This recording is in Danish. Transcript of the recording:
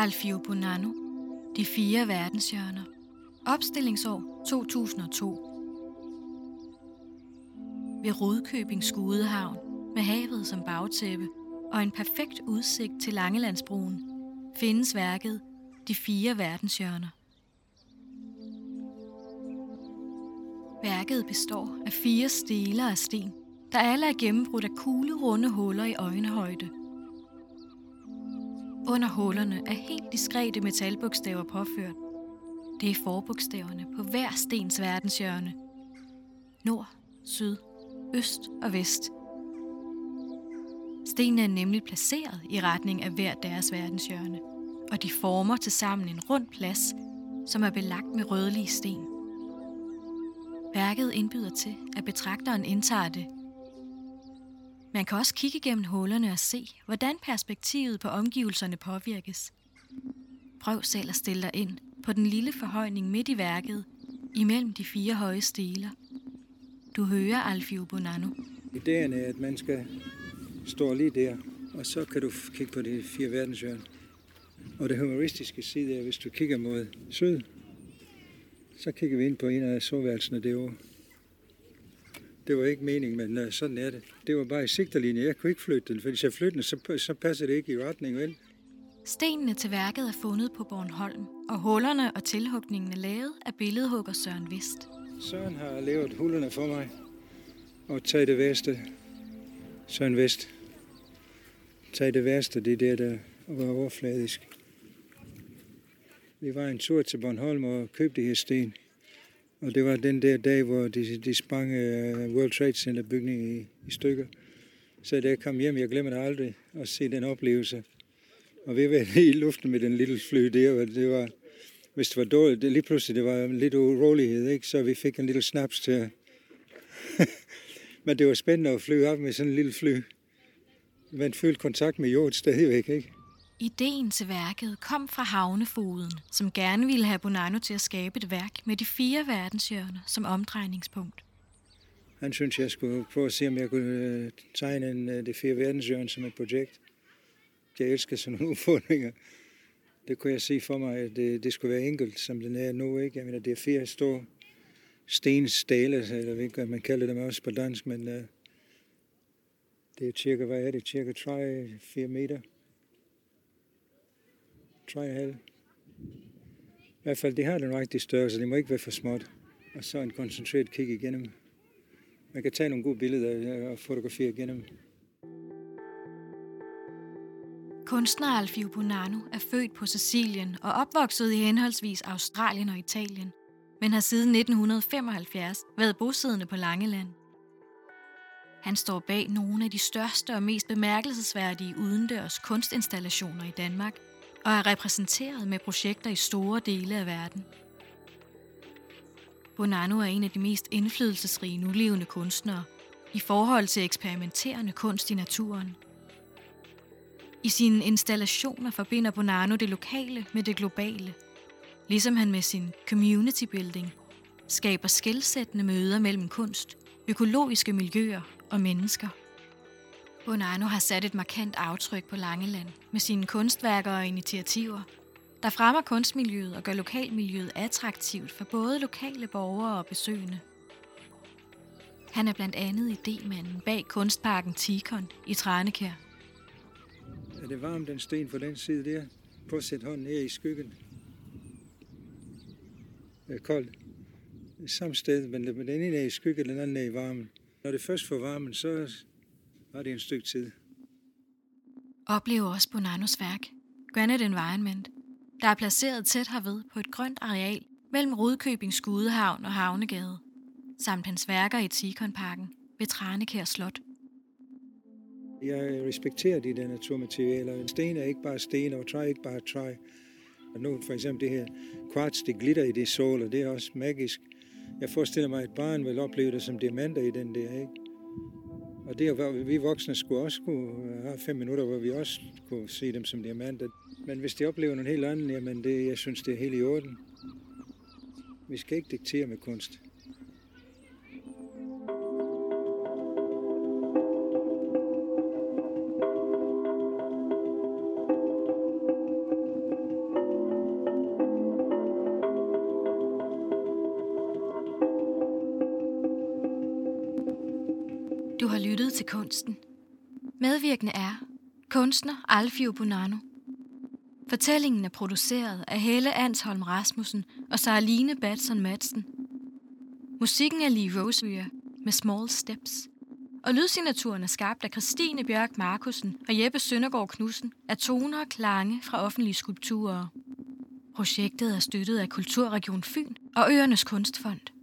Alfio Bonanno, De fire verdenshjørner. Opstillingsår 2002. Ved Rodkøbing Skudehavn, med havet som bagtæppe og en perfekt udsigt til Langelandsbroen, findes værket De fire verdenshjørner. Værket består af fire steler af sten, der alle er gennembrudt af kuglerunde huller i øjenhøjde. Under hullerne er helt diskrete metalbogstaver påført. Det er forbogstaverne på hver stens verdenshjørne. Nord, syd, øst og vest. Stenene er nemlig placeret i retning af hver deres verdenshjørne, og de former til sammen en rund plads, som er belagt med rødlige sten. Værket indbyder til, at betragteren indtager det. Man kan også kigge gennem hullerne og se, hvordan perspektivet på omgivelserne påvirkes. Prøv selv at stille dig ind på den lille forhøjning midt i værket, imellem de fire høje stiler. Du hører Alfio Bonanno. Ideen er, at man skal stå lige der, og så kan du kigge på de fire verdenshjørne. Og det humoristiske side er, hvis du kigger mod syd, så kigger vi ind på en af soveværelsene derovre. Det var ikke meningen, men uh, sådan er det. Det var bare i sigterlinje. Jeg kunne ikke flytte den, for hvis jeg flytter den, så, så passer det ikke i retning, vel? Stenene til værket er fundet på Bornholm, og hullerne og tilhugningen er lavet af billedhugger Søren Vest. Søren har lavet hullerne for mig og taget det værste. Søren Vest. Tag det værste, det er det, der var overfladisk. Vi var en tur til Bornholm og købte de her sten. Og det var den der dag, hvor de, de sprang uh, World Trade Center bygningen i, i stykker. Så da jeg kom hjem, jeg glemmer det aldrig at se den oplevelse. Og vi var i luften med den lille fly der, og det var, hvis det var dårligt, det, lige pludselig det var lidt urolighed, ikke? så vi fik en lille snaps til Men det var spændende at flyve op med sådan en lille fly. Man følte kontakt med jorden stadigvæk, ikke? Ideen til værket kom fra havnefoden, som gerne ville have Bonanno til at skabe et værk med de fire verdenshjørner som omdrejningspunkt. Han synes, jeg skulle prøve at se, om jeg kunne øh, tegne en, øh, de fire verdenshjørner som et projekt. Jeg elsker sådan nogle udfordringer. Det kunne jeg se for mig, at det, det skulle være enkelt, som den er nu. Ikke? Jeg mener, det er fire store stenstale, eller hvad man kalder dem også på dansk, men uh, det er cirka, hvad er det, cirka 3-4 meter. 3,5. I hvert fald, det har den rigtige størrelse, det må ikke være for småt. Og så en koncentreret kig igennem. Man kan tage nogle gode billeder og fotografere igennem. Kunstner Alfio Bonanno er født på Sicilien og opvokset i henholdsvis Australien og Italien, men har siden 1975 været bosiddende på Langeland. Han står bag nogle af de største og mest bemærkelsesværdige udendørs kunstinstallationer i Danmark og er repræsenteret med projekter i store dele af verden. Bonanno er en af de mest indflydelsesrige nulevende kunstnere i forhold til eksperimenterende kunst i naturen – i sine installationer forbinder Bonanno det lokale med det globale, ligesom han med sin community building skaber skældsættende møder mellem kunst, økologiske miljøer og mennesker. Bonanno har sat et markant aftryk på Langeland med sine kunstværker og initiativer, der fremmer kunstmiljøet og gør lokalmiljøet attraktivt for både lokale borgere og besøgende. Han er blandt andet idémanden bag kunstparken Tikon i Tranekær. Er det varmt, den sten på den side der? Prøv at sætte hånden her i skyggen. Det er koldt. Det er samme sted, men den ene er i skyggen, den anden er i varmen. Når det først får varmen, så var det en stykke tid. Oplever også Bonanos værk, Granite Environment, der er placeret tæt herved på et grønt areal mellem Rudkøbing Skudehavn og Havnegade, samt hans værker i Tikonparken ved Tranekær Slot. Jeg respekterer de der naturmaterialer. Sten er ikke bare sten, og træ er ikke bare træ. Og nu for eksempel det her kvarts, det glitter i det sol, og det er også magisk. Jeg forestiller mig, at et barn vil opleve det som diamanter i den der, ikke? Og det er, vi voksne skulle også kunne øh, have fem minutter, hvor vi også kunne se dem som diamanter. Men hvis de oplever noget helt andet, jamen det, jeg synes, det er helt i orden. Vi skal ikke diktere med kunst. Lyttet til kunsten. Medvirkende er kunstner Alfio Bonanno. Fortællingen er produceret af Helle Ansholm Rasmussen og Saraline Batson Madsen. Musikken er Lee Rosevier med Small Steps. Og lydsignaturen er skabt af Christine Bjørk Markusen og Jeppe Søndergaard Knudsen af toner og klange fra offentlige skulpturer. Projektet er støttet af Kulturregion Fyn og Øernes Kunstfond.